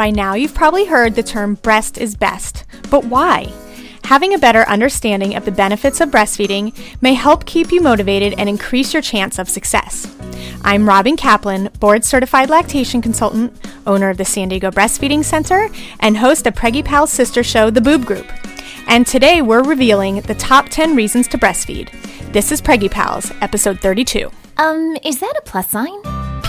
By now, you've probably heard the term breast is best. But why? Having a better understanding of the benefits of breastfeeding may help keep you motivated and increase your chance of success. I'm Robin Kaplan, board certified lactation consultant, owner of the San Diego Breastfeeding Center, and host of Preggy Pal's sister show, The Boob Group. And today we're revealing the top 10 reasons to breastfeed. This is Preggy Pals, episode 32. Um, is that a plus sign?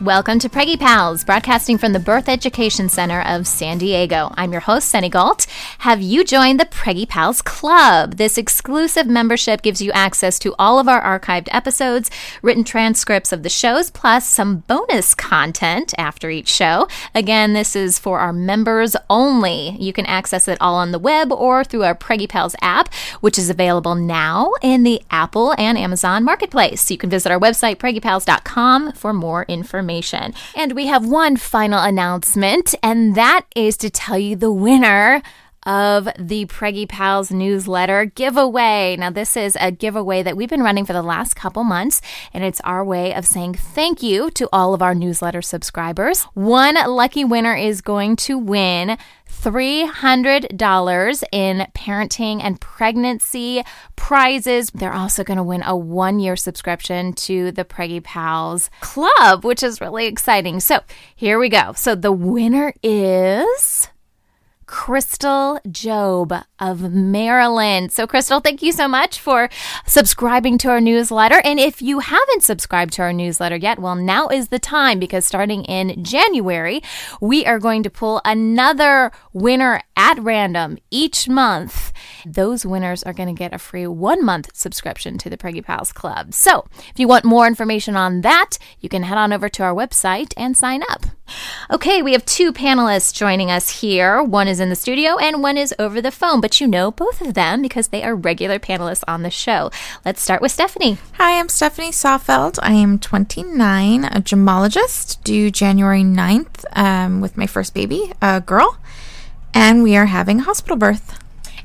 Welcome to Preggy Pals, broadcasting from the Birth Education Center of San Diego. I'm your host, Sunny Gault. Have you joined the Preggy Pals Club? This exclusive membership gives you access to all of our archived episodes, written transcripts of the shows, plus some bonus content after each show. Again, this is for our members only. You can access it all on the web or through our Preggy Pals app, which is available now in the Apple and Amazon marketplace. You can visit our website, preggypals.com, for more information. And we have one final announcement, and that is to tell you the winner of the Preggy Pals newsletter giveaway. Now, this is a giveaway that we've been running for the last couple months, and it's our way of saying thank you to all of our newsletter subscribers. One lucky winner is going to win $300 in parenting and pregnancy prizes. They're also going to win a one year subscription to the Preggy Pals Club, which is really exciting. So here we go. So the winner is. Crystal Job of Maryland. So, Crystal, thank you so much for subscribing to our newsletter. And if you haven't subscribed to our newsletter yet, well, now is the time because starting in January, we are going to pull another winner at random each month. Those winners are going to get a free one month subscription to the Preggy Pals Club. So, if you want more information on that, you can head on over to our website and sign up. Okay, we have two panelists joining us here. One is in the studio and one is over the phone, but you know both of them because they are regular panelists on the show. Let's start with Stephanie. Hi, I'm Stephanie Sawfeld. I am 29, a gemologist, due January 9th um, with my first baby, a girl, and we are having a hospital birth.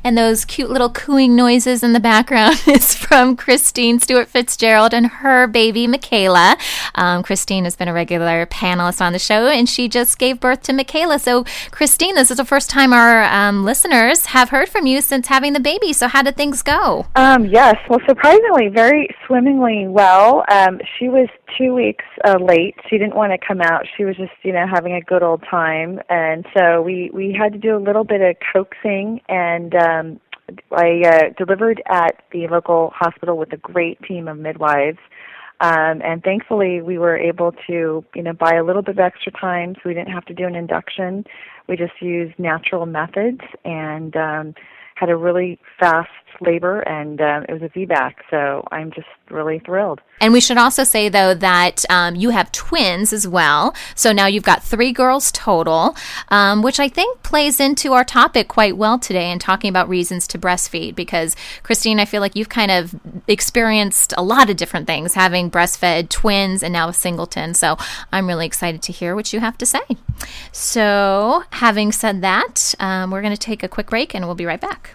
And those cute little cooing noises in the background is from Christine Stewart Fitzgerald and her baby, Michaela. Um, Christine has been a regular panelist on the show, and she just gave birth to Michaela. So, Christine, this is the first time our um, listeners have heard from you since having the baby. So, how did things go? Um, yes, well, surprisingly, very swimmingly well. Um, she was two weeks uh, late. She didn't want to come out. She was just, you know, having a good old time, and so we we had to do a little bit of coaxing and. Um, I uh, delivered at the local hospital with a great team of midwives. Um, and thankfully, we were able to, you know, buy a little bit of extra time, so we didn't have to do an induction. We just used natural methods and um, had a really fast labor, and uh, it was a VBAC. So I'm just really thrilled. And we should also say, though, that um, you have twins as well. So now you've got three girls total, um, which I think plays into our topic quite well today in talking about reasons to breastfeed. Because, Christine, I feel like you've kind of experienced a lot of different things, having breastfed twins and now a singleton. So I'm really excited to hear what you have to say. So, having said that, um, we're going to take a quick break and we'll be right back.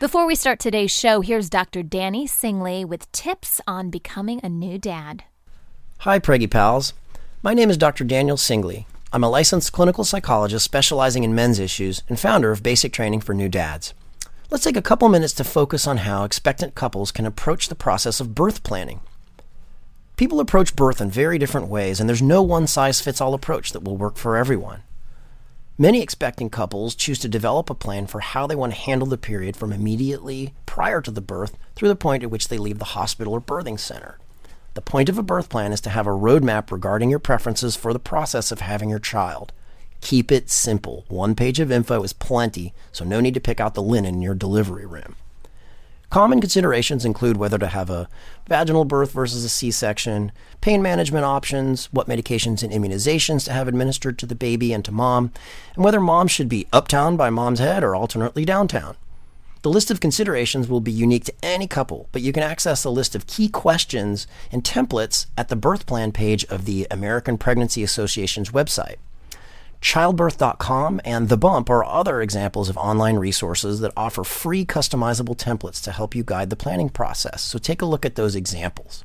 Before we start today's show, here's Dr. Danny Singley with tips on becoming a new dad. Hi, Preggy Pals. My name is Dr. Daniel Singley. I'm a licensed clinical psychologist specializing in men's issues and founder of Basic Training for New Dads. Let's take a couple minutes to focus on how expectant couples can approach the process of birth planning. People approach birth in very different ways, and there's no one size fits all approach that will work for everyone. Many expecting couples choose to develop a plan for how they want to handle the period from immediately prior to the birth through the point at which they leave the hospital or birthing center. The point of a birth plan is to have a roadmap regarding your preferences for the process of having your child. Keep it simple. One page of info is plenty, so no need to pick out the linen in your delivery room. Common considerations include whether to have a vaginal birth versus a C section, pain management options, what medications and immunizations to have administered to the baby and to mom, and whether mom should be uptown by mom's head or alternately downtown. The list of considerations will be unique to any couple, but you can access a list of key questions and templates at the birth plan page of the American Pregnancy Association's website. Childbirth.com and The Bump are other examples of online resources that offer free customizable templates to help you guide the planning process. So take a look at those examples.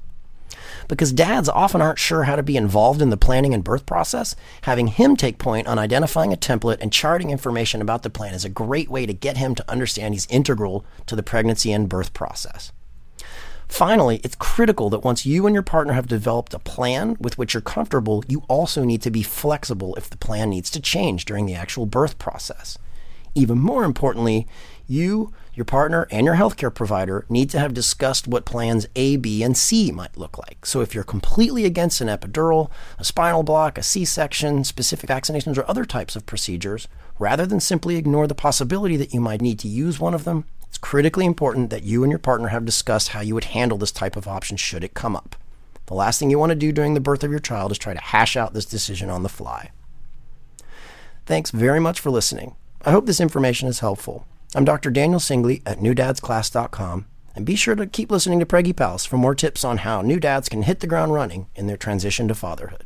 Because dads often aren't sure how to be involved in the planning and birth process, having him take point on identifying a template and charting information about the plan is a great way to get him to understand he's integral to the pregnancy and birth process. Finally, it's critical that once you and your partner have developed a plan with which you're comfortable, you also need to be flexible if the plan needs to change during the actual birth process. Even more importantly, you, your partner, and your healthcare provider need to have discussed what plans A, B, and C might look like. So if you're completely against an epidural, a spinal block, a C section, specific vaccinations, or other types of procedures, rather than simply ignore the possibility that you might need to use one of them, it's critically important that you and your partner have discussed how you would handle this type of option should it come up. The last thing you want to do during the birth of your child is try to hash out this decision on the fly. Thanks very much for listening. I hope this information is helpful. I'm Dr. Daniel Singley at newdadsclass.com, and be sure to keep listening to Preggy Pals for more tips on how new dads can hit the ground running in their transition to fatherhood.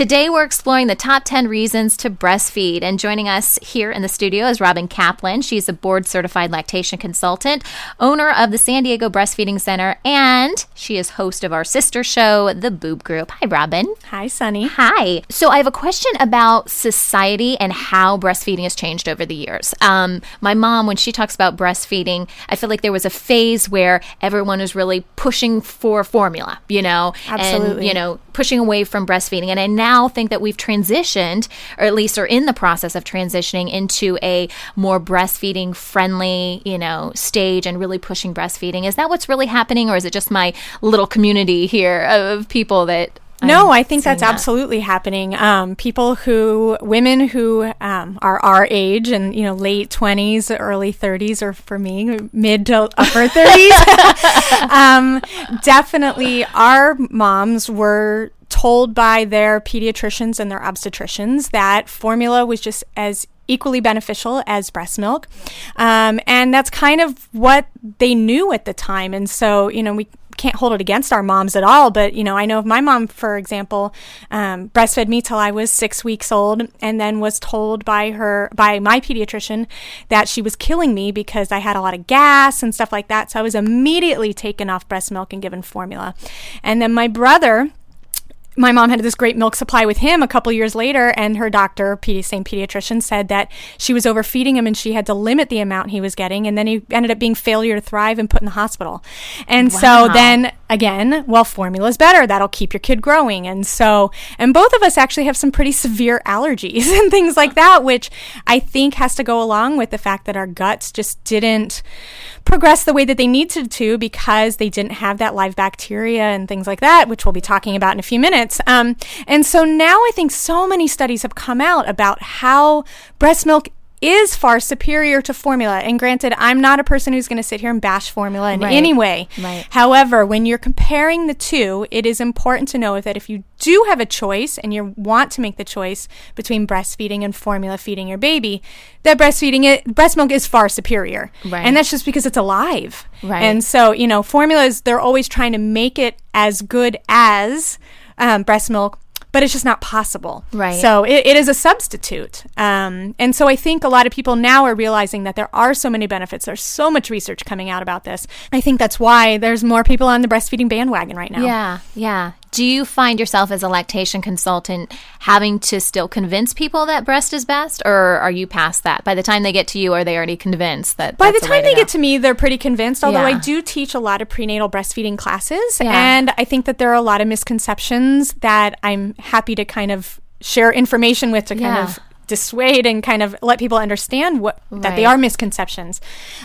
Today, we're exploring the top 10 reasons to breastfeed. And joining us here in the studio is Robin Kaplan. She's a board certified lactation consultant, owner of the San Diego Breastfeeding Center, and she is host of our sister show, The Boob Group. Hi, Robin. Hi, Sunny. Hi. So, I have a question about society and how breastfeeding has changed over the years. Um, my mom, when she talks about breastfeeding, I feel like there was a phase where everyone was really pushing for formula, you know, Absolutely. and, you know, pushing away from breastfeeding. And I now think that we've transitioned, or at least are in the process of transitioning into a more breastfeeding friendly, you know, stage and really pushing breastfeeding. Is that what's really happening, or is it just my little community here of people that no, I'm I think that's that? absolutely happening. Um, people who, women who um, are our age and you know late twenties, early thirties, or for me, mid to upper thirties, um, definitely our moms were told by their pediatricians and their obstetricians that formula was just as equally beneficial as breast milk. Um, and that's kind of what they knew at the time. And so, you know, we can't hold it against our moms at all. But, you know, I know of my mom, for example, um, breastfed me till I was six weeks old and then was told by her, by my pediatrician that she was killing me because I had a lot of gas and stuff like that. So I was immediately taken off breast milk and given formula. And then my brother, my mom had this great milk supply with him a couple years later, and her doctor, same pediatrician, said that she was overfeeding him and she had to limit the amount he was getting. And then he ended up being failure to thrive and put in the hospital. And wow. so then again, well, formula is better. That'll keep your kid growing. And so, and both of us actually have some pretty severe allergies and things like that, which I think has to go along with the fact that our guts just didn't progress the way that they needed to because they didn't have that live bacteria and things like that, which we'll be talking about in a few minutes. Um, and so now I think so many studies have come out about how breast milk is far superior to formula. And granted, I'm not a person who's going to sit here and bash formula in right. any way. Right. However, when you're comparing the two, it is important to know that if you do have a choice and you want to make the choice between breastfeeding and formula feeding your baby, that breastfeeding it breast milk is far superior. Right. And that's just because it's alive. Right. And so, you know, formulas they're always trying to make it as good as um, breast milk but it's just not possible. Right. So it, it is a substitute. Um, and so I think a lot of people now are realizing that there are so many benefits. There's so much research coming out about this. I think that's why there's more people on the breastfeeding bandwagon right now. Yeah, yeah. Do you find yourself as a lactation consultant having to still convince people that breast is best, or are you past that? By the time they get to you, are they already convinced that? By the time they go? get to me, they're pretty convinced. Although yeah. I do teach a lot of prenatal breastfeeding classes, yeah. and I think that there are a lot of misconceptions that I'm happy to kind of share information with to kind yeah. of dissuade and kind of let people understand what right. that they are misconceptions.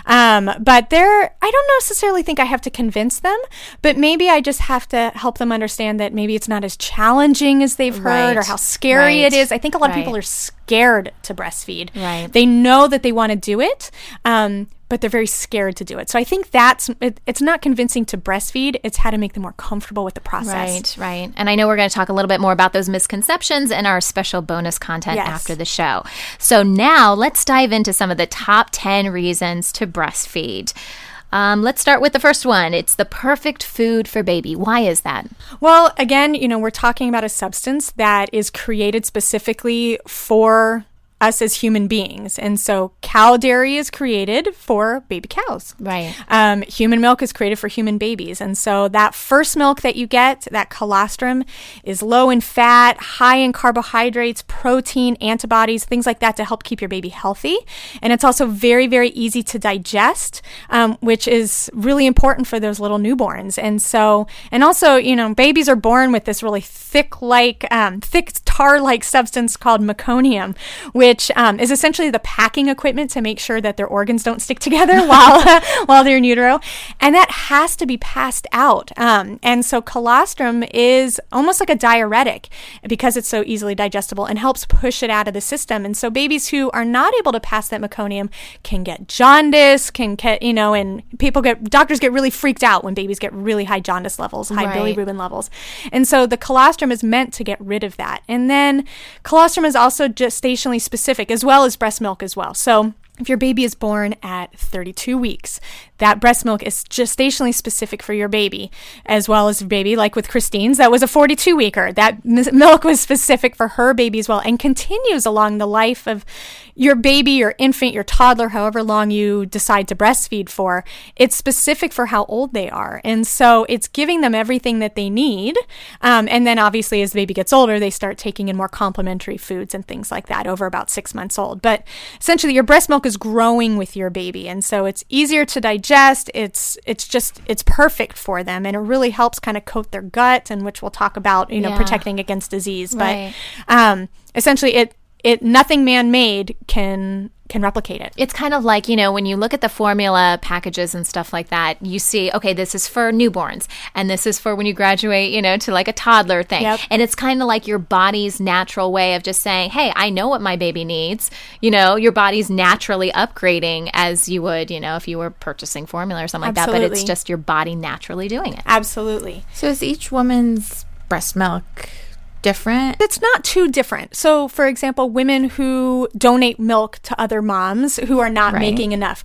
Um, but there, I don't necessarily think I have to convince them, but maybe I just have to help them understand that maybe it's not as challenging as they've heard right. or how scary right. it is. I think a lot of people are scared to breastfeed. Right. They know that they want to do it. Um, but they're very scared to do it. So I think that's it, it's not convincing to breastfeed, it's how to make them more comfortable with the process. Right, right. And I know we're going to talk a little bit more about those misconceptions in our special bonus content yes. after the show. So now let's dive into some of the top 10 reasons to breastfeed. Um, let's start with the first one. It's the perfect food for baby. Why is that? Well, again, you know, we're talking about a substance that is created specifically for us as human beings. And so cow dairy is created for baby cows. Right. Um, human milk is created for human babies. And so that first milk that you get, that colostrum, is low in fat, high in carbohydrates, protein, antibodies, things like that to help keep your baby healthy. And it's also very, very easy to digest, um, which is really important for those little newborns. And so, and also, you know, babies are born with this really thick, like, um, thick tar like substance called meconium, which which um, is essentially the packing equipment to make sure that their organs don't stick together while while they're in utero, and that has to be passed out. Um, and so colostrum is almost like a diuretic because it's so easily digestible and helps push it out of the system. And so babies who are not able to pass that meconium can get jaundice, can get you know, and people get doctors get really freaked out when babies get really high jaundice levels, high right. bilirubin levels. And so the colostrum is meant to get rid of that. And then colostrum is also gestationally specific specific, as well as breast milk as well. So if your baby is born at 32 weeks, that breast milk is gestationally specific for your baby, as well as baby, like with Christine's, that was a 42 weeker. That m- milk was specific for her baby as well and continues along the life of your baby, your infant, your toddler, however long you decide to breastfeed for. It's specific for how old they are. And so it's giving them everything that they need. Um, and then obviously, as the baby gets older, they start taking in more complementary foods and things like that over about six months old. But essentially, your breast milk is growing with your baby. And so it's easier to digest. It's, it's just, it's perfect for them. And it really helps kind of coat their gut, and which we'll talk about, you know, yeah. protecting against disease. Right. But um, essentially, it, it nothing man made can can replicate it. It's kind of like, you know, when you look at the formula packages and stuff like that, you see, okay, this is for newborns and this is for when you graduate, you know, to like a toddler thing. Yep. And it's kind of like your body's natural way of just saying, hey, I know what my baby needs. You know, your body's naturally upgrading as you would, you know, if you were purchasing formula or something Absolutely. like that, but it's just your body naturally doing it. Absolutely. So is each woman's breast milk different? It's not too different. So, for example, women who donate milk to other moms who are not Right. making enough,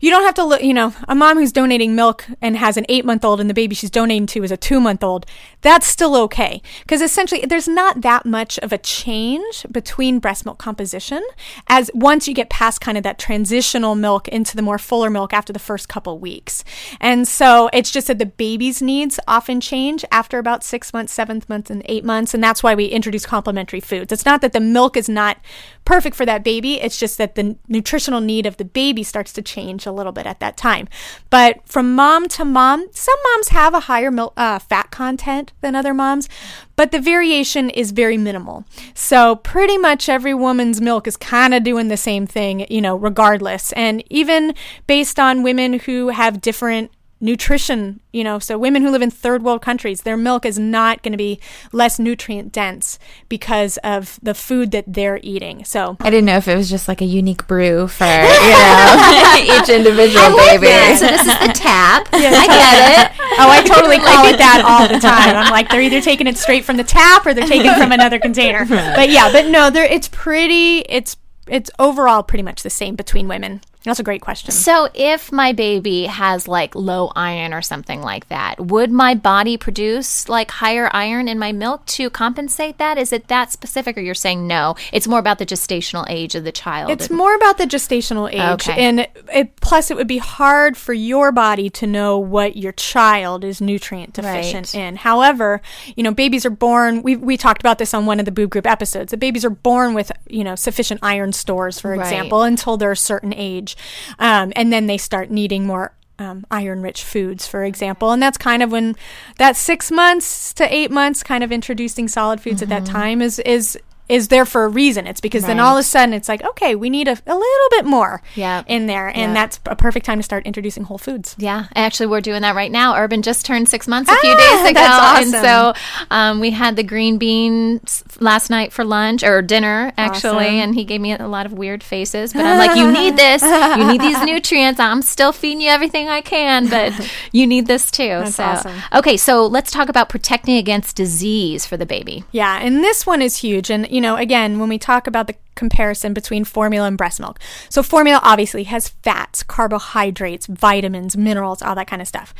you don't have to look, you know, a mom who's donating milk and has an eight month old and the baby she's donating to is a two month old, that's still okay. Because essentially, there's not that much of a change between breast milk composition as once you get past kind of that transitional milk into the more fuller milk after the first couple weeks. And so it's just that the baby's needs often change after about six months, seventh month, and eight months. And that's why we introduce complementary foods. It's not that the milk is not perfect for that baby, it's just that the nutritional need of the baby starts to change a little bit at that time. But from mom to mom, some moms have a higher milk, uh, fat content than other moms, but the variation is very minimal. So pretty much every woman's milk is kind of doing the same thing, you know, regardless. And even based on women who have different nutrition, you know, so women who live in third world countries, their milk is not going to be less nutrient dense because of the food that they're eating. So I didn't know if it was just like a unique brew for, you know, each individual baby. So this is the tap. I get it. Oh, I totally call it that all the time. I'm like, they're either taking it straight from the tap or they're taking it from another container. But yeah, but no, there it's pretty it's it's overall pretty much the same between women. That's a great question. So, if my baby has like low iron or something like that, would my body produce like higher iron in my milk to compensate that? Is it that specific, or you're saying no? It's more about the gestational age of the child. It's more about the gestational age, Okay. and it, plus it would be hard for your body to know what your child is nutrient deficient Right. in. However, you know, babies are born. We we talked about this on one of the boob group episodes. The babies are born with you know sufficient iron stores, for Right. example, until they're a certain age, um, and then they start needing more. Um, iron rich foods, for example. And that's kind of when that six months to eight months, kind of introducing solid foods at that time is, is, is there for a reason. It's because then all of a sudden it's like, okay, we need a, a little bit more Yeah. in there. And Yeah. that's a perfect time to start introducing whole foods. Yeah, actually, we're doing that right now. Urban just turned six months a few Ah, days ago, that's and so um, we had the green beans last night for lunch or dinner, actually. Awesome. And he gave me a lot of weird faces, but I'm like, "You need this. You need these nutrients. I'm still feeding you everything I can, but you need this too." That's so, awesome. okay, so let's talk about protecting against disease for the baby. Yeah, and this one is huge. And, you know, again, when we talk about the comparison between formula and breast milk, so formula obviously has fats, carbohydrates, vitamins, minerals, all that kind of stuff.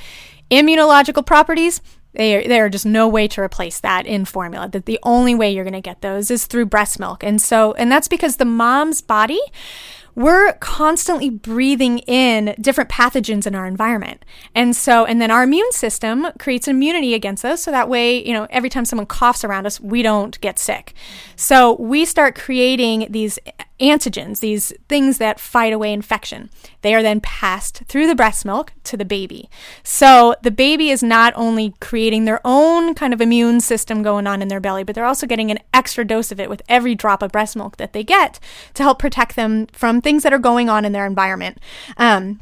Immunological properties, they are, there are just no way to replace that in formula. That the only way you're going to get those is through breast milk. And so, and that's because the mom's body, we're constantly breathing in different pathogens in our environment. And so, and then our immune system creates immunity against those. So that way, you know, every time someone coughs around us, we don't get sick. So we start creating these antigens, these things that fight away infection. They are then passed through the breast milk to the baby. So the baby is not only creating their own kind of immune system going on in their belly, but they're also getting an extra dose of it with every drop of breast milk that they get to help protect them from things that are going on in their environment. Um,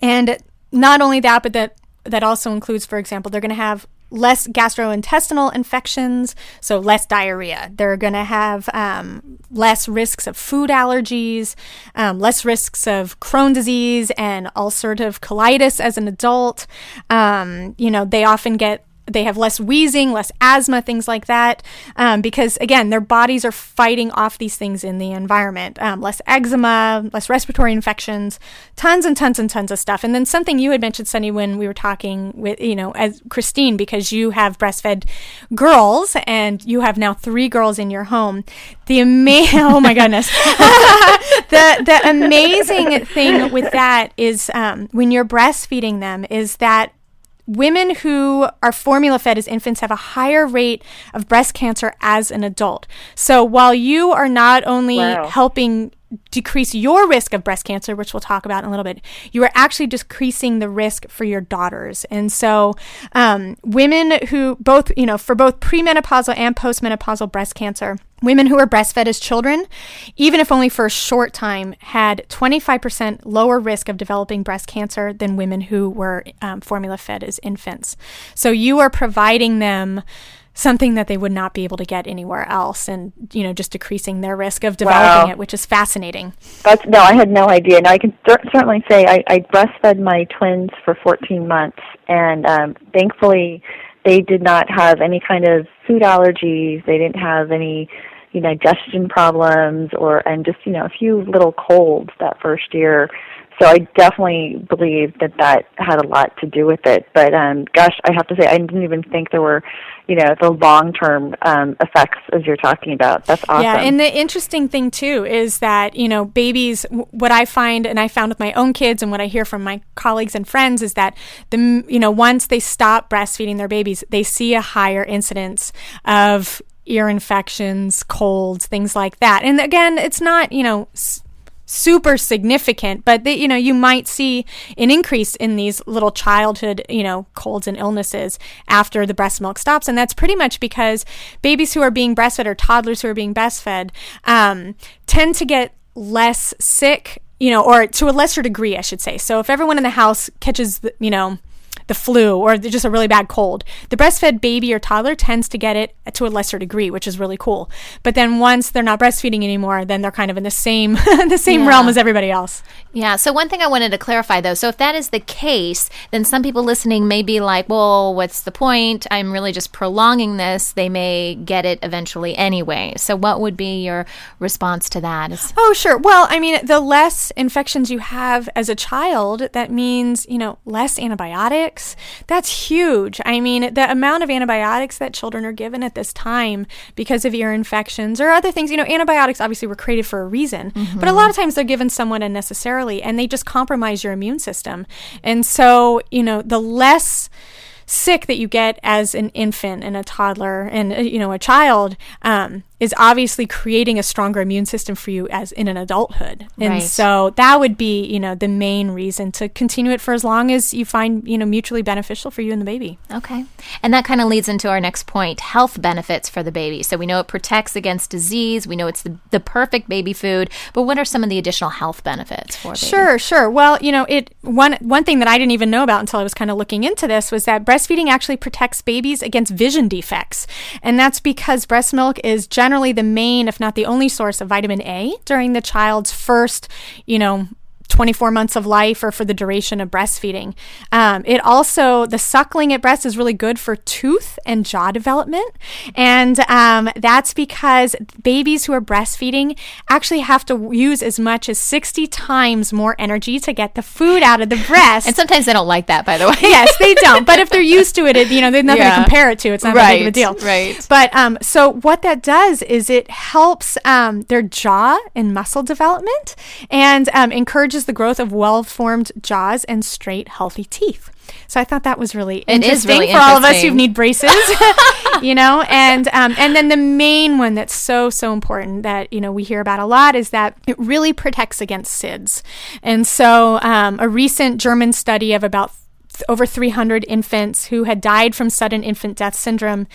and not only that, but that that also includes, for example, they're going to have less gastrointestinal infections, so less diarrhea. They're going to have um, less risks of food allergies, um, less risks of Crohn disease and ulcerative colitis as an adult. Um, you know, they often get they have less wheezing, less asthma, things like that, um, because again, their bodies are fighting off these things in the environment. Um, less eczema, less respiratory infections, tons and tons and tons of stuff. And then something you had mentioned, Sunny, when we were talking with, you know, as Christine, because you have breastfed girls and you have now three girls in your home. The ama- oh my goodness, the the amazing thing with that is um, when you're breastfeeding them is that women who are formula fed as infants have a higher rate of breast cancer as an adult. So while you are not only Wow. helping decrease your risk of breast cancer, which we'll talk about in a little bit, you are actually decreasing the risk for your daughters. And so, um, women who both, you know, for both premenopausal and postmenopausal breast cancer, women who were breastfed as children, even if only for a short time, had 25% lower risk of developing breast cancer than women who were um, formula fed as infants. So you are providing them something that they would not be able to get anywhere else and you know just decreasing their risk of developing Wow. it which is fascinating That's no, I had no idea. Now I can cer- certainly say I, I breastfed my twins for 14 months, and um, thankfully they did not have any kind of food allergies. They didn't have any you know, digestion problems or and just you know a few little colds that first year. So I definitely believe that that had a lot to do with it. But um, gosh, I have to say I didn't even think there were, you know, the long term um, effects as you're talking about. That's awesome. Yeah, and the interesting thing too is that you know babies. What I find, and I found with my own kids, and what I hear from my colleagues and friends is that the you know once they stop breastfeeding their babies, they see a higher incidence of ear infections, colds, things like that. And again, it's not, you know, s- super significant, but that, you know, you might see an increase in these little childhood, you know, colds and illnesses after the breast milk stops. And that's pretty much because babies who are being breastfed or toddlers who are being breastfed um, tend to get less sick you know, or to a lesser degree, I should say. So if everyone in the house catches, the, you know, the flu or just a really bad cold. The breastfed baby or toddler tends to get it to a lesser degree, which is really cool. But then once they're not breastfeeding anymore, then they're kind of in the same the same yeah. realm as everybody else. Yeah. So one thing I wanted to clarify though, so if that is the case, then some people listening may be like, "Well, what's the point? I'm really just prolonging this. They may get it eventually anyway." So what would be your response to that? Oh, sure. Well, I mean, the less infections you have as a child, that means, you know, less antibiotics antibiotics. That's huge. I mean, the amount of antibiotics that children are given at this time because of ear infections or other things, you know, antibiotics obviously were created for a reason, mm-hmm. but a lot of times they're given somewhat unnecessarily and they just compromise your immune system. And so, you know, the less sick that you get as an infant and a toddler and uh, you know a child um, is obviously creating a stronger immune system for you as in an adulthood. And right. so that would be, you know, the main reason to continue it for as long as you find, you know, mutually beneficial for you and the baby. Okay. And that kind of leads into our next point, health benefits for the baby. So we know it protects against disease, we know it's the, the perfect baby food, but what are some of the additional health benefits for the Sure, sure. Well, you know, it one one thing that I didn't even know about until I was kind of looking into this was that breastfeeding actually protects babies against vision defects. And that's because breast milk is generally generally the main, if not the only source of vitamin A during the child's first, you know, 24 months of life or for the duration of breastfeeding. Um, it also, the suckling at breast is really good for tooth and jaw development. And um, that's because babies who are breastfeeding actually have to use as much as 60 times more energy to get the food out of the breast. and sometimes they don't like that, by the way. yes, they don't. But if they're used to it, it you know, there's nothing yeah. to compare it to. It's not right. that big of a deal. Right. But um, so what that does is it helps um, their jaw and muscle development and um, encourages encourages the growth of well formed jaws and straight, healthy teeth. So I thought that was really it interesting really for interesting. all of us who need braces, you know. And um, and then the main one that's so so important that you know we hear about a lot is that it really protects against SIDS. And so um, a recent German study of about over 300 infants who had died from sudden infant death syndrome.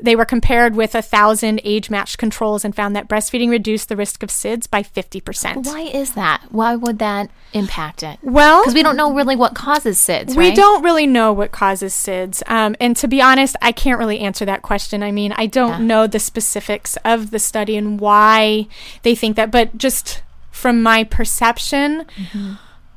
They were compared with a thousand age matched controls and found that breastfeeding reduced the risk of SIDS by 50%. Why is that? Why would that impact it? Well, because we don't know really what causes SIDS. We right? don't really know what causes SIDS. Um, and to be honest, I can't really answer that question. I mean, I don't yeah. know the specifics of the study and why they think that, but just from my perception, mm-hmm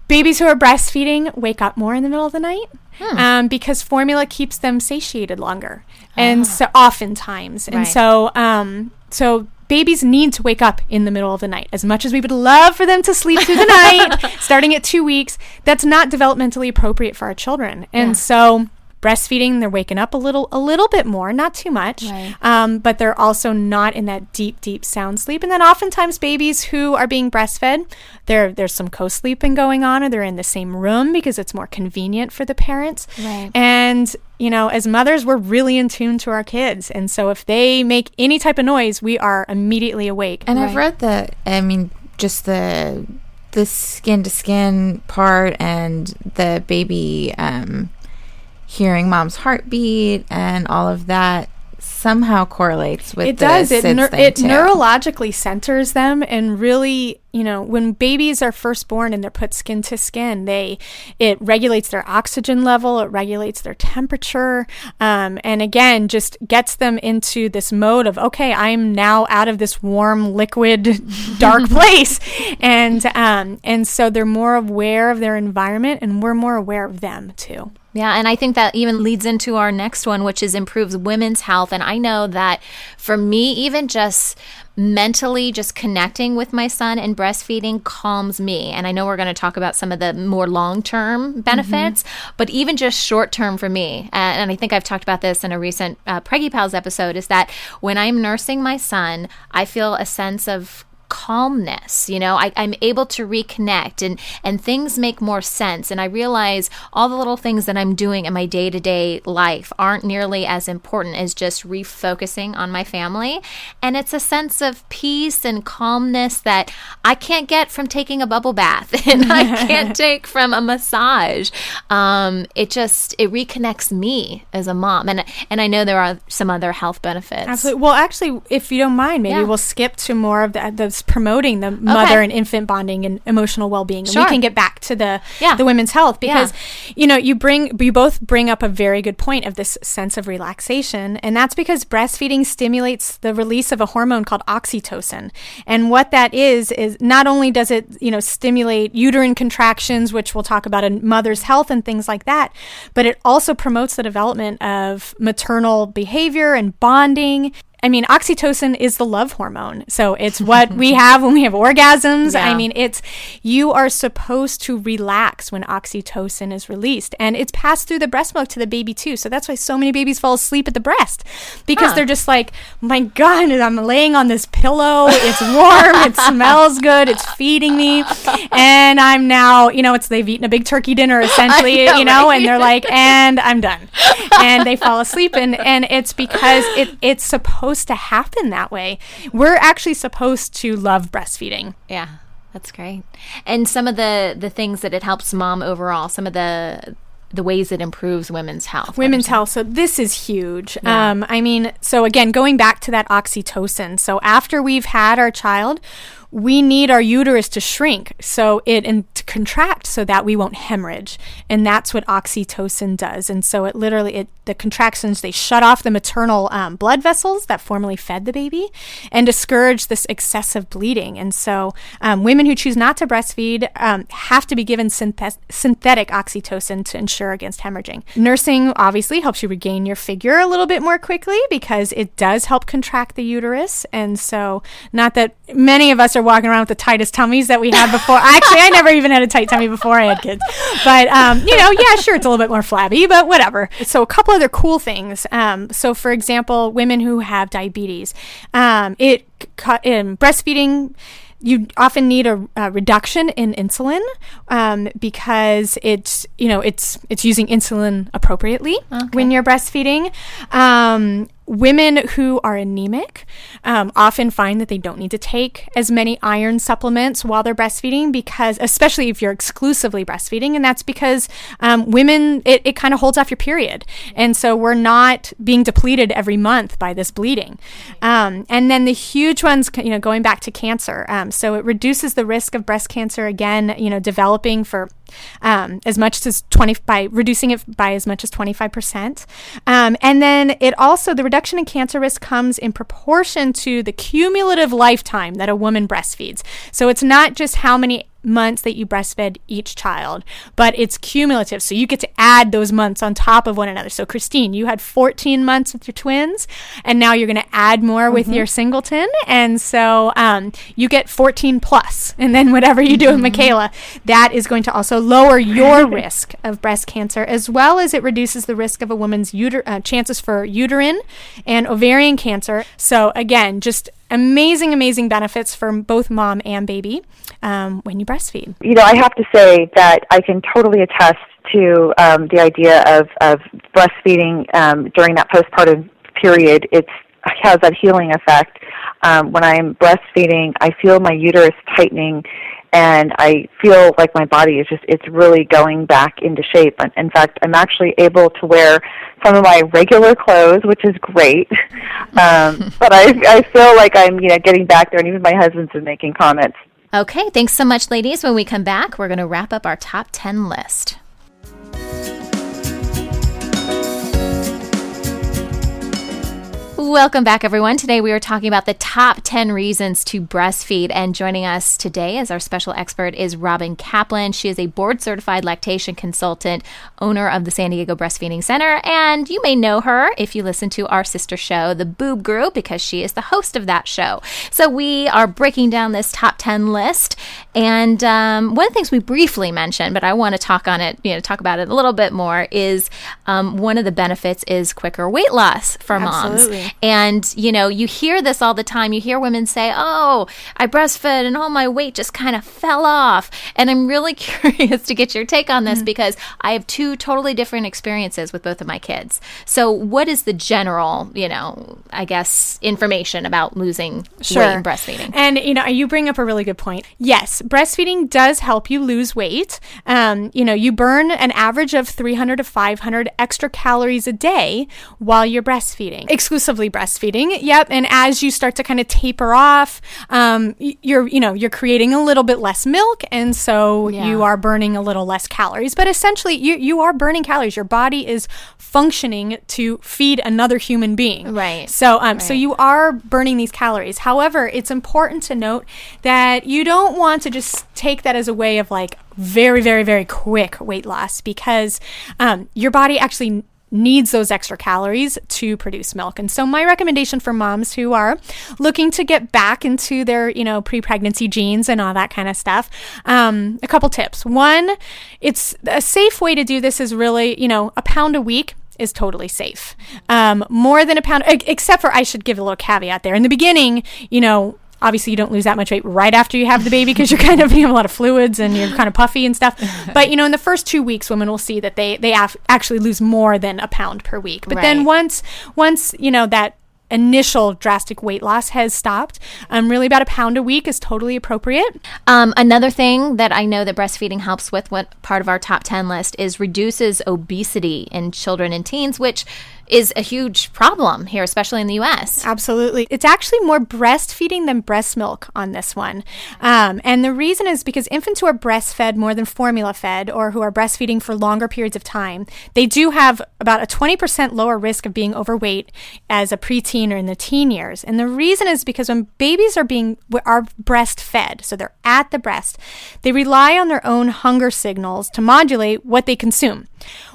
Babies who are breastfeeding wake up more in the middle of the night hmm. um, because formula keeps them satiated longer, and ah. so oftentimes, and right. so um, so babies need to wake up in the middle of the night. As much as we would love for them to sleep through the night, starting at two weeks, that's not developmentally appropriate for our children, and yeah. so breastfeeding they're waking up a little a little bit more not too much right. um, but they're also not in that deep deep sound sleep and then oftentimes babies who are being breastfed there there's some co-sleeping going on or they're in the same room because it's more convenient for the parents right. and you know as mothers we're really in tune to our kids and so if they make any type of noise we are immediately awake and right. i've read that. i mean just the the skin to skin part and the baby um, hearing mom's heartbeat and all of that somehow correlates with it does. it it neurologically centers them and really you know when babies are first born and they're put skin to skin they it regulates their oxygen level it regulates their temperature um, and again just gets them into this mode of okay i'm now out of this warm liquid dark place. And um, and so they're more aware of their environment and we're more aware of them too Yeah, and I think that even leads into our next one, which is improves women's health. And I know that for me, even just mentally just connecting with my son and breastfeeding calms me. And I know we're going to talk about some of the more long term benefits, mm-hmm. but even just short term for me, and I think I've talked about this in a recent uh, Preggy Pals episode, is that when I'm nursing my son, I feel a sense of calmness you know? I, am able to reconnect and and things make more sense. And i realize all the little things that i'm doing in my day-to-day life aren't nearly as important as just refocusing on my family. And it's a sense of peace and calmness that i can't get from taking a bubble bath and i can't take from a massage. Um, it just it reconnects me as a mom. And and i know there are some other health benefits. Absolutely. Well actually if you don't mind maybe yeah. we'll skip to more of the, the promoting the mother and infant bonding and emotional well-being. Sure. And we can get back to the yeah. the women's health because yeah. you know, you bring you both bring up a very good point of this sense of relaxation, and that's because breastfeeding stimulates the release of a hormone called oxytocin. And what that is is not only does it, you know, stimulate uterine contractions, which we'll talk about in mother's health and things like that, but it also promotes the development of maternal behavior and bonding I mean, oxytocin is the love hormone. So it's what we have when we have orgasms. Yeah. I mean, it's you are supposed to relax when oxytocin is released. And it's passed through the breast milk to the baby too. So that's why so many babies fall asleep at the breast because huh. they're just like, my God, I'm laying on this pillow. It's warm. it smells good. It's feeding me. And I'm now, you know, it's they've eaten a big turkey dinner essentially, know, you know, right? and they're like, and I'm done. and they fall asleep. And, and it's because it, it's supposed supposed to happen that way. We're actually supposed to love breastfeeding. Yeah. That's great. And some of the the things that it helps mom overall, some of the the ways it improves women's health. Women's health. So this is huge. Yeah. Um, I mean, so again, going back to that oxytocin. So after we've had our child, we need our uterus to shrink so it and to contract so that we won't hemorrhage. And that's what oxytocin does. And so it literally it the contractions they shut off the maternal um, blood vessels that formerly fed the baby and discourage this excessive bleeding. And so um, women who choose not to breastfeed um, have to be given synthet- synthetic oxytocin to ensure against hemorrhaging. Nursing obviously helps you regain your figure a little bit more quickly because it does help contract the uterus. And so not that many of us are walking around with the tightest tummies that we had before. Actually, I never even had a tight tummy before I had kids. But, um, you know, yeah, sure, it's a little bit more flabby, but whatever. So, a couple other cool things. Um, so, for example, women who have diabetes, um, it in breastfeeding you often need a, a reduction in insulin um, because it's you know it's it's using insulin appropriately okay. when you're breastfeeding. Um, Women who are anemic um, often find that they don't need to take as many iron supplements while they're breastfeeding because, especially if you're exclusively breastfeeding, and that's because um, women, it, it kind of holds off your period. And so we're not being depleted every month by this bleeding. Um, and then the huge ones, you know, going back to cancer. Um, so it reduces the risk of breast cancer again, you know, developing for um, as much as 20 by reducing it by as much as 25%. Um, and then it also, the reduction in cancer risk comes in proportion to the cumulative lifetime that a woman breastfeeds. So it's not just how many months that you breastfed each child, but it's cumulative. So you get to add those months on top of one another. So, Christine, you had 14 months with your twins, and now you're going to add more with mm-hmm. your singleton. And so um, you get 14 plus. And then whatever you do mm-hmm. with Michaela, that is going to also lower your risk of breast cancer, as well as it reduces the risk of a woman's uter- uh, chances for uterine and ovarian cancer. So, again, just amazing, amazing benefits for both mom and baby um, when you breastfeed. You know, I have to say that I can totally attest to um, the idea of, of breastfeeding um, during that postpartum period. It has that healing effect. Um, when I'm breastfeeding, I feel my uterus tightening and I feel like my body is just it's really going back into shape. And in fact, I'm actually able to wear some of my regular clothes, which is great. Um, but I I feel like I'm you know getting back there, and even my husband's been making comments. Okay, thanks so much, ladies. When we come back, we're going to wrap up our top ten list. Welcome back, everyone. Today we are talking about the top 10 reasons to breastfeed. And joining us today as our special expert is Robin Kaplan. She is a board certified lactation consultant, owner of the San Diego Breastfeeding Center. And you may know her if you listen to our sister show, The Boob Group, because she is the host of that show. So we are breaking down this top 10 list. And um, one of the things we briefly mentioned, but I want to talk on it, you know, talk about it a little bit more, is um, one of the benefits is quicker weight loss for moms. Absolutely. And, you know, you hear this all the time. You hear women say, Oh, I breastfed and all my weight just kind of fell off. And I'm really curious to get your take on this Mm-hmm. because I have two totally different experiences with both of my kids. So, what is the general, you know, I guess, information about losing weight and breastfeeding? And you know, you bring up a really good point. Yes, breastfeeding does help you lose weight. Um, you know, you burn an average of 300 to 500 extra calories a day while you're breastfeeding, exclusively breastfeeding. Yep. And as you start to kind of taper off, um, you're you know you're creating a little bit less milk, and so Yeah. you are burning a little less calories. But essentially, you you are burning calories. Your body is functioning to feed another human being. Right. So, um, so you are burning these calories. However, it's important to note that you don't want to just take that as a way of like very, very, very quick weight loss because um, your body actually needs those extra calories to produce milk. And so my recommendation for moms who are looking to get back into their, you know, pre-pregnancy jeans and all that kind of stuff, um, a couple tips. One, it's a safe way to do this is really, you know, a pound a week is totally safe. Um, more than a pound, except for I should give a little caveat there. In the beginning, you know, obviously you don't lose that much weight right after you have the baby because you're kind of you have a lot of fluids and you're kind of puffy and stuff. But you know, in the first two weeks, women will see that they they af- actually lose more than a pound per week. But then once once you know that initial drastic weight loss has stopped, um, really about a pound a week is totally appropriate. Um, another thing that I know that breastfeeding helps with, what part of our top 10 list is reduces obesity in children and teens, which is a huge problem here, especially in the US. Absolutely. It's actually more breastfeeding than breast milk on this one. Um, and the reason is because infants who are breastfed more than formula fed or who are breastfeeding for longer periods of time, they do have about a 20% lower risk of being overweight as a preteen or in the teen years. And the reason is because when babies are being are breastfed, so they're at the breast, they rely on their own hunger signals to modulate what they consume.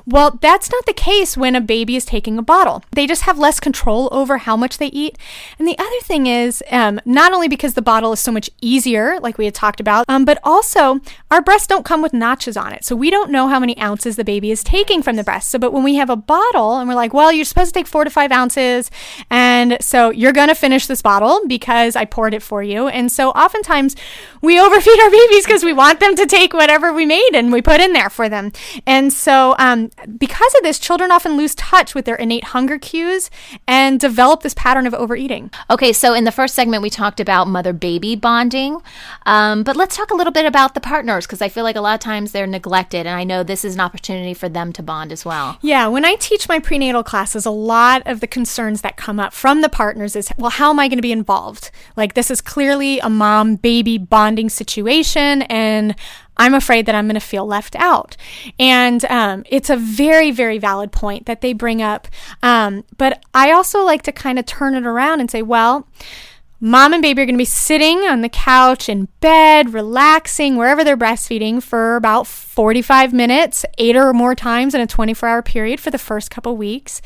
Well, that's not the case when a baby is taking a bottle. They just have less control over how much they eat. And the other thing is, um, not only because the bottle is so much easier, like we had talked about, um, but also our breasts don't come with notches on it. So we don't know how many ounces the baby is taking from the breast. So, but when we have a bottle and we're like, well, you're supposed to take four to five ounces. And so you're going to finish this bottle because I poured it for you. And so oftentimes we overfeed our babies because we want them to take whatever we made and we put in there for them. And so, um, because of this, children often lose touch with their innate hunger cues and develop this pattern of overeating. Okay, so in the first segment, we talked about mother baby bonding. Um, but let's talk a little bit about the partners because I feel like a lot of times they're neglected. And I know this is an opportunity for them to bond as well. Yeah, when I teach my prenatal classes, a lot of the concerns that come up from the partners is, well, how am I going to be involved? Like, this is clearly a mom baby bonding situation, and I'm afraid that I'm going to feel left out. And um, it's a very, very valid point that they bring up. Um, but I also like to kind of turn it around and say, well, Mom and baby are going to be sitting on the couch in bed, relaxing, wherever they're breastfeeding for about 45 minutes, eight or more times in a 24 hour period for the first couple weeks.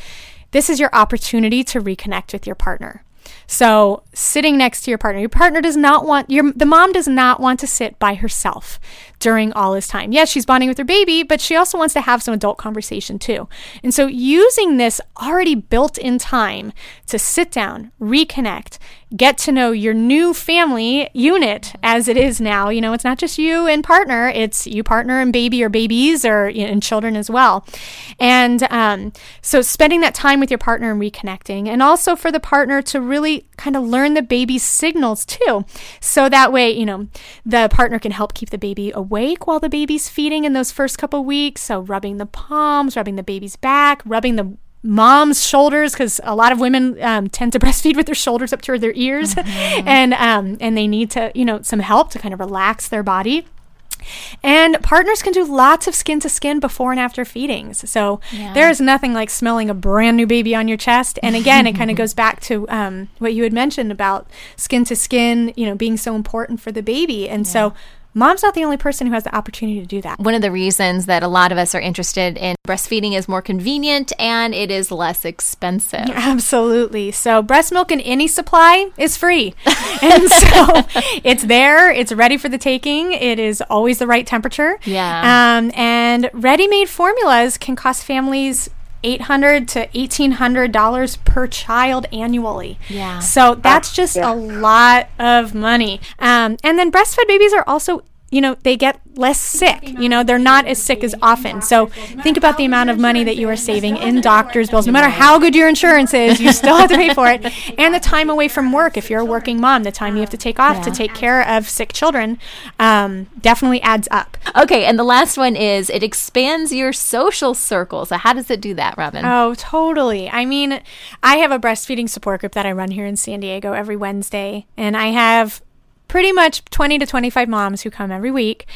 This is your opportunity to reconnect with your partner. So, sitting next to your partner, your partner does not want your the mom does not want to sit by herself during all this time. Yes, she's bonding with her baby, but she also wants to have some adult conversation too. And so, using this already built in time to sit down, reconnect, get to know your new family unit as it is now. You know, it's not just you and partner; it's you partner and baby or babies or you know, and children as well. And um, so, spending that time with your partner and reconnecting, and also for the partner to really kind of learn the baby's signals too, so that way you know the partner can help keep the baby awake while the baby's feeding in those first couple weeks. So, rubbing the palms, rubbing the baby's back, rubbing the mom's shoulders because a lot of women um, tend to breastfeed with their shoulders up to their ears. And um, and they need to you know some help to kind of relax their body And partners can do lots of skin to skin before and after feedings. So yeah. there is nothing like smelling a brand new baby on your chest. And again, it kind of goes back to um, what you had mentioned about skin to skin, you know, being so important for the baby. And yeah. so mom's not the only person who has the opportunity to do that. One of the reasons that a lot of us are interested in breastfeeding is more convenient and it is less expensive. Absolutely. So, breast milk in any supply is free. and so it's there, it's ready for the taking. It is always the right temperature. Yeah. Um, and ready made formulas can cost families 800 to 1800 dollars per child annually yeah so that's just yeah. a lot of money um, and then breastfed babies are also you know, they get less sick. You know, they're not as sick as often. So think about the amount of money that you are saving in doctor's bills. No matter how good your insurance is, you still have to pay for it. And the time away from work, if you're a working mom, the time you have to take off to take care of sick children um, definitely adds up. Okay, and the last one is it expands your social circle. So how does it do that, Robin? Oh, totally. I mean, I have a breastfeeding support group that I run here in San Diego every Wednesday, and I have pretty much 20 to 25 moms who come every week.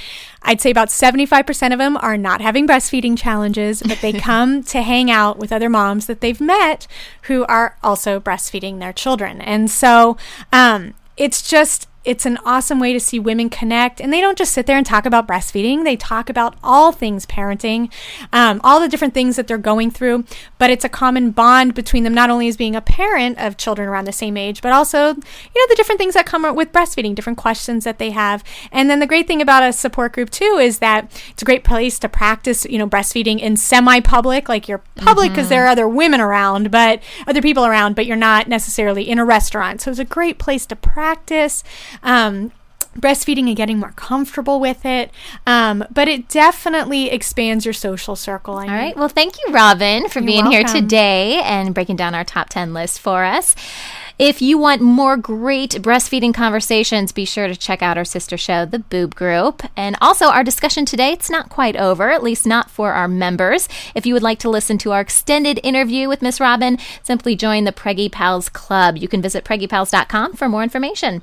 I'd say about 75% of them are not having breastfeeding challenges, but they come to hang out with other moms that they've met who are also breastfeeding their children. And so um, it's just it's an awesome way to see women connect. And they don't just sit there and talk about breastfeeding, they talk about all things parenting, um, all the different things that they're going through. But it's a common bond between them, not only as being a parent of children around the same age, but also, you know, the different things that come with breastfeeding, different questions that they have. And then the great thing about a support group, too, is that it's a great place to practice, you know, breastfeeding in semi public, like you're public because mm-hmm. there are other women around, but other people around, but you're not necessarily in a restaurant. So it's a great place to practice um, breastfeeding and getting more comfortable with it. Um, but it definitely expands your social circle. I All right. Well, thank you, Robin, for You're being welcome. here today and breaking down our top 10 list for us. If you want more great breastfeeding conversations, be sure to check out our sister show, The Boob Group. And also, our discussion today, it's not quite over, at least not for our members. If you would like to listen to our extended interview with Miss Robin, simply join the Preggy Pals Club. You can visit preggypals.com for more information.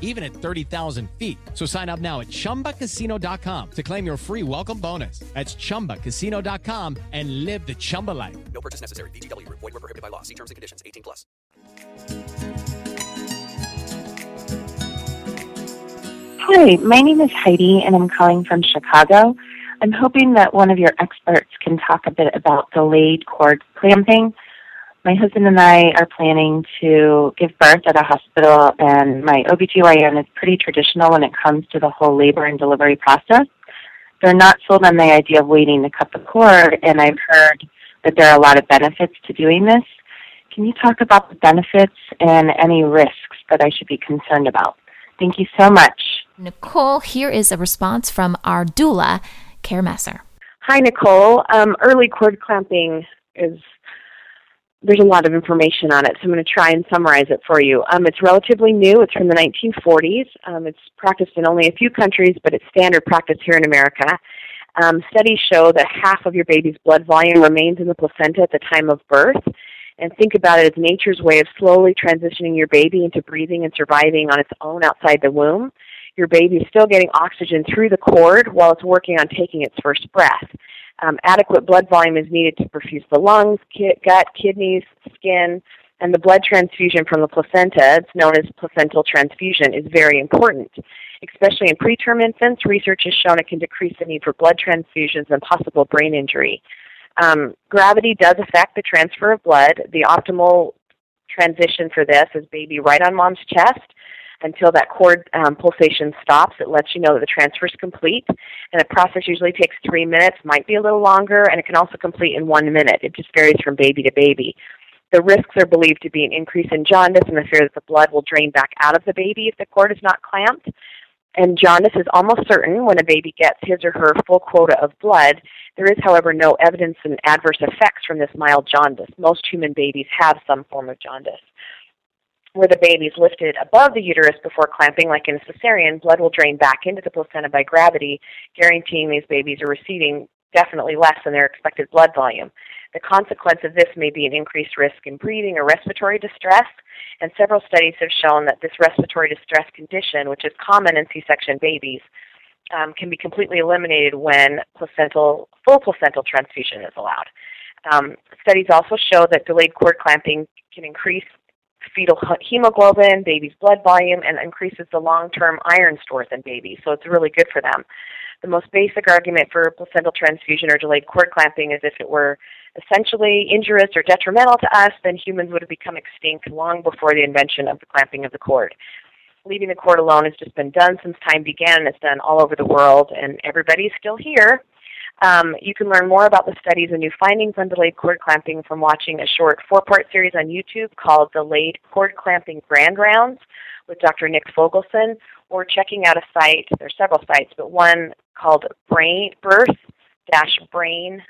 even at 30,000 feet. So sign up now at chumbacasino.com to claim your free welcome bonus. That's chumbacasino.com and live the Chumba life. No purchase necessary. VGW, void, were prohibited by law. See terms and conditions 18 plus. Hi, my name is Heidi, and I'm calling from Chicago. I'm hoping that one of your experts can talk a bit about delayed cord clamping. My husband and I are planning to give birth at a hospital, and my OBGYN is pretty traditional when it comes to the whole labor and delivery process. They're not sold on the idea of waiting to cut the cord, and I've heard that there are a lot of benefits to doing this. Can you talk about the benefits and any risks that I should be concerned about? Thank you so much. Nicole, here is a response from our doula, Care Messer. Hi, Nicole. Um, early cord clamping is there's a lot of information on it, so I'm going to try and summarize it for you. Um, it's relatively new. It's from the 1940s. Um, it's practiced in only a few countries, but it's standard practice here in America. Um, studies show that half of your baby's blood volume remains in the placenta at the time of birth. And think about it as nature's way of slowly transitioning your baby into breathing and surviving on its own outside the womb your baby is still getting oxygen through the cord while it's working on taking its first breath. Um, adequate blood volume is needed to perfuse the lungs, ki- gut, kidneys, skin, and the blood transfusion from the placenta, it's known as placental transfusion, is very important. Especially in preterm infants, research has shown it can decrease the need for blood transfusions and possible brain injury. Um, gravity does affect the transfer of blood. The optimal transition for this is baby right on mom's chest until that cord um, pulsation stops. It lets you know that the transfer is complete. And the process usually takes three minutes, might be a little longer, and it can also complete in one minute. It just varies from baby to baby. The risks are believed to be an increase in jaundice and the fear that the blood will drain back out of the baby if the cord is not clamped. And jaundice is almost certain when a baby gets his or her full quota of blood. There is, however, no evidence of adverse effects from this mild jaundice. Most human babies have some form of jaundice. Where the baby is lifted above the uterus before clamping, like in a cesarean, blood will drain back into the placenta by gravity, guaranteeing these babies are receiving definitely less than their expected blood volume. The consequence of this may be an increased risk in breathing or respiratory distress, and several studies have shown that this respiratory distress condition, which is common in C-section babies, um, can be completely eliminated when placental, full placental transfusion is allowed. Um, studies also show that delayed cord clamping can increase fetal hemoglobin, baby's blood volume, and increases the long-term iron stores in babies. So it's really good for them. The most basic argument for placental transfusion or delayed cord clamping is if it were essentially injurious or detrimental to us, then humans would have become extinct long before the invention of the clamping of the cord. Leaving the cord alone has just been done since time began. It's done all over the world, and everybody's still here. Um, you can learn more about the studies and new findings on delayed cord clamping from watching a short four-part series on YouTube called Delayed Cord Clamping Grand Rounds with Dr. Nick Fogelson, or checking out a site. There are several sites, but one called Brain Birth-Brain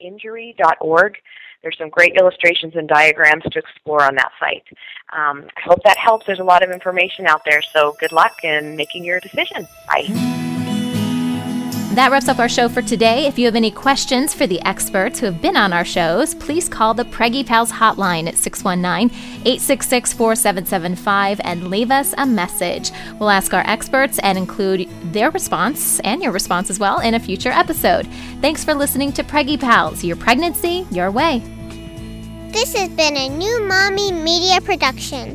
injury.org. There's some great illustrations and diagrams to explore on that site. Um, I hope that helps. There's a lot of information out there, so good luck in making your decision. Bye. That wraps up our show for today. If you have any questions for the experts who have been on our shows, please call the Preggy Pals hotline at 619 866 4775 and leave us a message. We'll ask our experts and include their response and your response as well in a future episode. Thanks for listening to Preggy Pals, your pregnancy, your way. This has been a new Mommy Media production.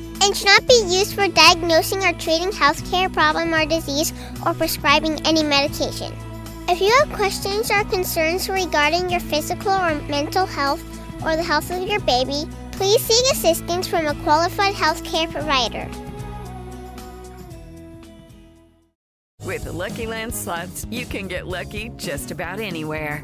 and should not be used for diagnosing or treating healthcare problem or disease or prescribing any medication. If you have questions or concerns regarding your physical or mental health or the health of your baby, please seek assistance from a qualified healthcare provider. With the Lucky Land slots, you can get lucky just about anywhere.